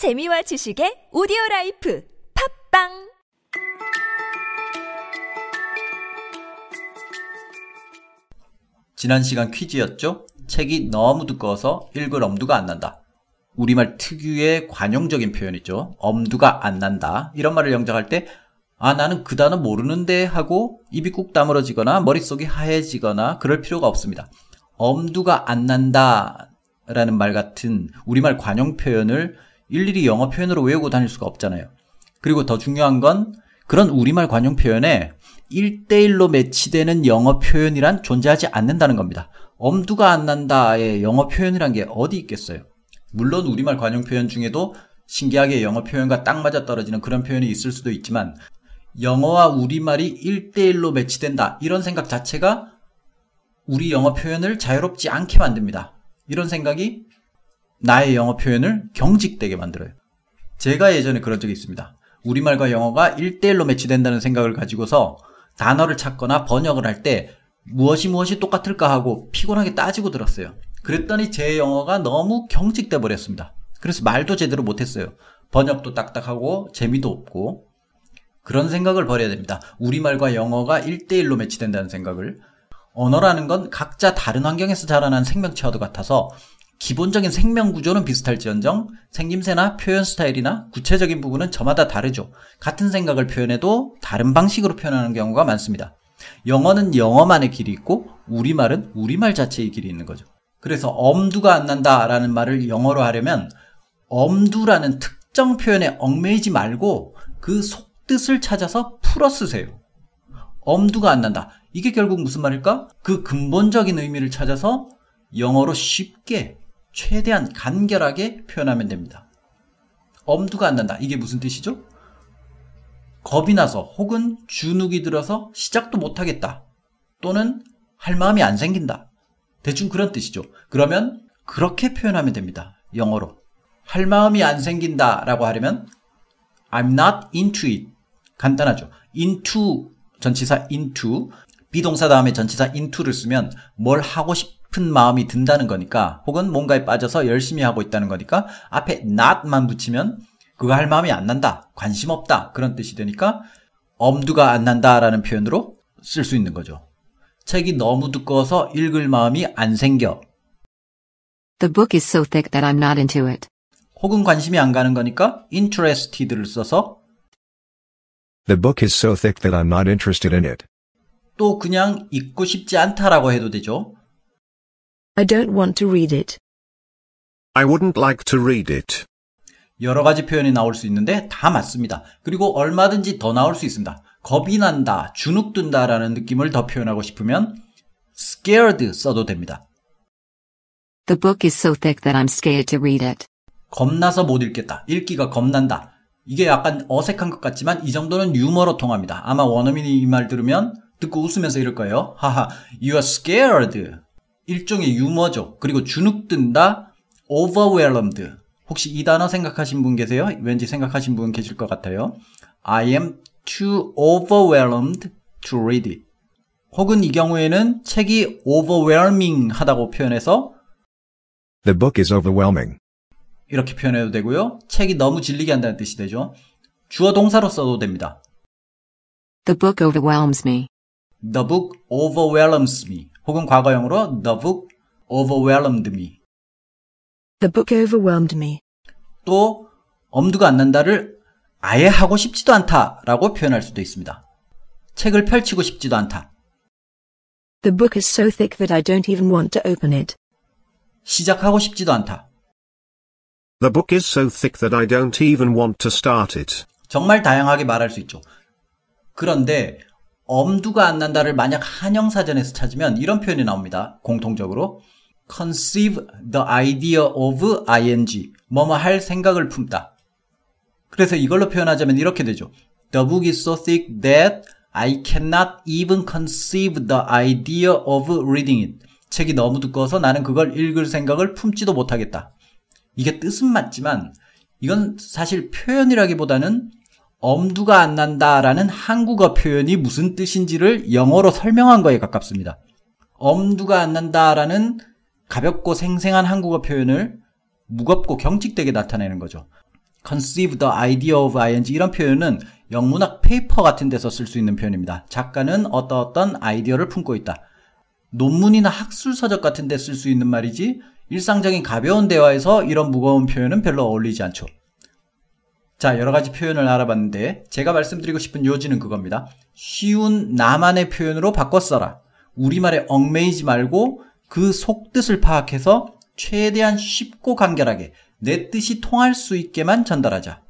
재미와 지식의 오디오 라이프 팟빵 지난 시간 퀴즈였죠? 책이 너무 두꺼워서 읽을 엄두가 안 난다. 우리말 특유의 관용적인 표현이죠. 엄두가 안 난다. 이런 말을 영작할 때, 아, 나는 그 단어 모르는데 하고 입이 꾹 다물어지거나 머릿속이 하얘지거나 그럴 필요가 없습니다. 엄두가 안 난다. 라는 말 같은 우리말 관용 표현을 일일이 영어 표현으로 외우고 다닐 수가 없잖아요. 그리고 더 중요한 건 그런 우리말 관용 표현에 1대1로 매치되는 영어 표현이란 존재하지 않는다는 겁니다. 엄두가 안 난다의 영어 표현이란 게 어디 있겠어요? 물론 우리말 관용 표현 중에도 신기하게 영어 표현과 딱 맞아 떨어지는 그런 표현이 있을 수도 있지만 영어와 우리말이 1대1로 매치된다. 이런 생각 자체가 우리 영어 표현을 자유롭지 않게 만듭니다. 이런 생각이 나의 영어 표현을 경직되게 만들어요. 제가 예전에 그런 적이 있습니다. 우리말과 영어가 1대1로 매치된다는 생각을 가지고서 단어를 찾거나 번역을 할 때 무엇이 무엇이 똑같을까 하고 피곤하게 따지고 들었어요. 그랬더니 제 영어가 너무 경직돼 버렸습니다. 그래서 말도 제대로 못했어요. 번역도 딱딱하고 재미도 없고 그런 생각을 버려야 됩니다. 우리말과 영어가 1대1로 매치된다는 생각을 언어라는 건 각자 다른 환경에서 자라난 생명체와도 같아서 기본적인 생명 구조는 비슷할지언정 생김새나 표현 스타일이나 구체적인 부분은 저마다 다르죠. 같은 생각을 표현해도 다른 방식으로 표현하는 경우가 많습니다. 영어는 영어만의 길이 있고 우리말은 우리말 자체의 길이 있는 거죠. 그래서 엄두가 안 난다라는 말을 영어로 하려면 엄두라는 특정 표현에 얽매이지 말고 그 속뜻을 찾아서 풀어 쓰세요. 엄두가 안 난다. 이게 결국 무슨 말일까? 그 근본적인 의미를 찾아서 영어로 쉽게 최대한 간결하게 표현하면 됩니다. 엄두가 안 난다. 이게 무슨 뜻이죠? 겁이 나서 혹은 주눅이 들어서 시작도 못하겠다. 또는 할 마음이 안 생긴다. 대충 그런 뜻이죠. 그러면 그렇게 표현하면 됩니다. 영어로. 할 마음이 안 생긴다 라고 하려면 I'm not into it. 간단하죠. into 전치사 into 비동사 다음에 전치사 into를 쓰면 뭘 하고 싶은 마음이 든다는 거니까 혹은 뭔가에 빠져서 열심히 하고 있다는 거니까 앞에 not만 붙이면 그거 할 마음이 안 난다. 관심 없다. 그런 뜻이 되니까 엄두가 안 난다라는 표현으로 쓸 수 있는 거죠. 책이 너무 두꺼워서 읽을 마음이 안 생겨. The book is so thick that I'm not into it. 혹은 관심이 안 가는 거니까 interested를 써서 The book is so thick that I'm not interested in it. 또 그냥 읽고 싶지 않다라고 해도 되죠. I don't want to read it. I wouldn't like to read it. 여러 가지 표현이 나올 수 있는데 다 맞습니다. 그리고 얼마든지 더 나올 수 있습니다. 겁이 난다, 주눅 든다라는 느낌을 더 표현하고 싶으면 scared 써도 됩니다. The book is so thick that I'm scared to read it. 겁나서 못 읽겠다. 읽기가 겁난다. 이게 약간 어색한 것 같지만 이 정도는 유머로 통합니다. 아마 원어민이 이 말 들으면 듣고 웃으면서 이럴 거예요. 하하, you are scared. 일종의 유머죠. 그리고 주눅 든다, overwhelmed. 혹시 이 단어 생각하신 분 계세요? 왠지 생각하신 분 계실 것 같아요. I am too overwhelmed to read it. 혹은 이 경우에는 책이 overwhelming 하다고 표현해서 The book is overwhelming. 이렇게 표현해도 되고요. 책이 너무 질리게 한다는 뜻이 되죠. 주어 동사로 써도 됩니다. The book overwhelms me. The book overwhelms me. 혹은 과거형으로 The book overwhelmed me. The book overwhelmed me. 또 엄두가 안 난다를 아예 하고 싶지도 않다라고 표현할 수도 있습니다. 책을 펼치고 싶지도 않다. The book is so thick that I don't even want to open it. 시작하고 싶지도 않다. The book is so thick that I don't even want to start it. 정말 다양하게 말할 수 있죠. 그런데 엄두가 안 난다를 만약 한영사전에서 찾으면 이런 표현이 나옵니다. 공통적으로 conceive the idea of ing 뭐뭐 할 생각을 품다. 그래서 이걸로 표현하자면 이렇게 되죠. The book is so thick that I cannot even conceive the idea of reading it. 책이 너무 두꺼워서 나는 그걸 읽을 생각을 품지도 못하겠다. 이게 뜻은 맞지만 이건 사실 표현이라기보다는 엄두가 안 난다라는 한국어 표현이 무슨 뜻인지를 영어로 설명한 거에 가깝습니다. 엄두가 안 난다라는 가볍고 생생한 한국어 표현을 무겁고 경직되게 나타내는 거죠. conceive the idea of ing 이런 표현은 영문학 paper 같은 데서 쓸 수 있는 표현입니다. 작가는 어떤 어떤 아이디어를 품고 있다. 논문이나 학술 서적 같은 데 쓸 수 있는 말이지 일상적인 가벼운 대화에서 이런 무거운 표현은 별로 어울리지 않죠. 자, 여러 가지 표현을 알아봤는데 제가 말씀드리고 싶은 요지는 그겁니다. 쉬운 나만의 표현으로 바꿔 써라. 우리말에 얽매이지 말고 그 속뜻을 파악해서 최대한 쉽고 간결하게 내 뜻이 통할 수 있게만 전달하자.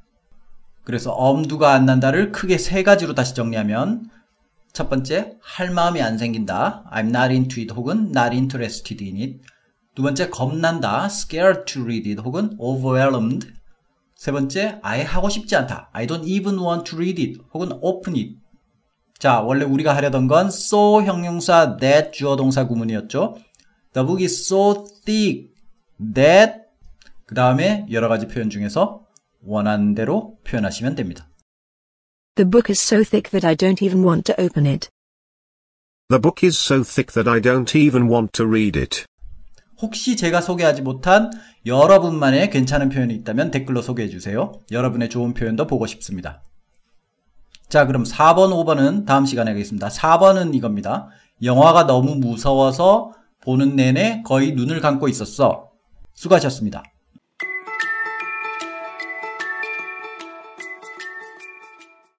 그래서 엄두가 안 난다를 크게 세 가지로 다시 정리하면 첫 번째, 할 마음이 안 생긴다. I'm not into it 혹은 not interested in it. 두 번째, 겁난다. scared to read it 혹은 overwhelmed. 세 번째, 아예 하고 싶지 않다. I don't even want to read it 혹은 open it. 자, 원래 우리가 하려던 건 so 형용사 that 주어 동사 구문이었죠. The book is so thick that 그 다음에 여러 가지 표현 중에서 원하는 대로 표현하시면 됩니다. The book is so thick that I don't even want to open it. The book is so thick that I don't even want to read it. 혹시 제가 소개하지 못한 여러분만의 괜찮은 표현이 있다면 댓글로 소개해 주세요. 여러분의 좋은 표현도 보고 싶습니다. 자, 그럼 4번, 5번은 다음 시간에 하겠습니다. 4번은 이겁니다. 영화가 너무 무서워서 보는 내내 거의 눈을 감고 있었어. 수고하셨습니다.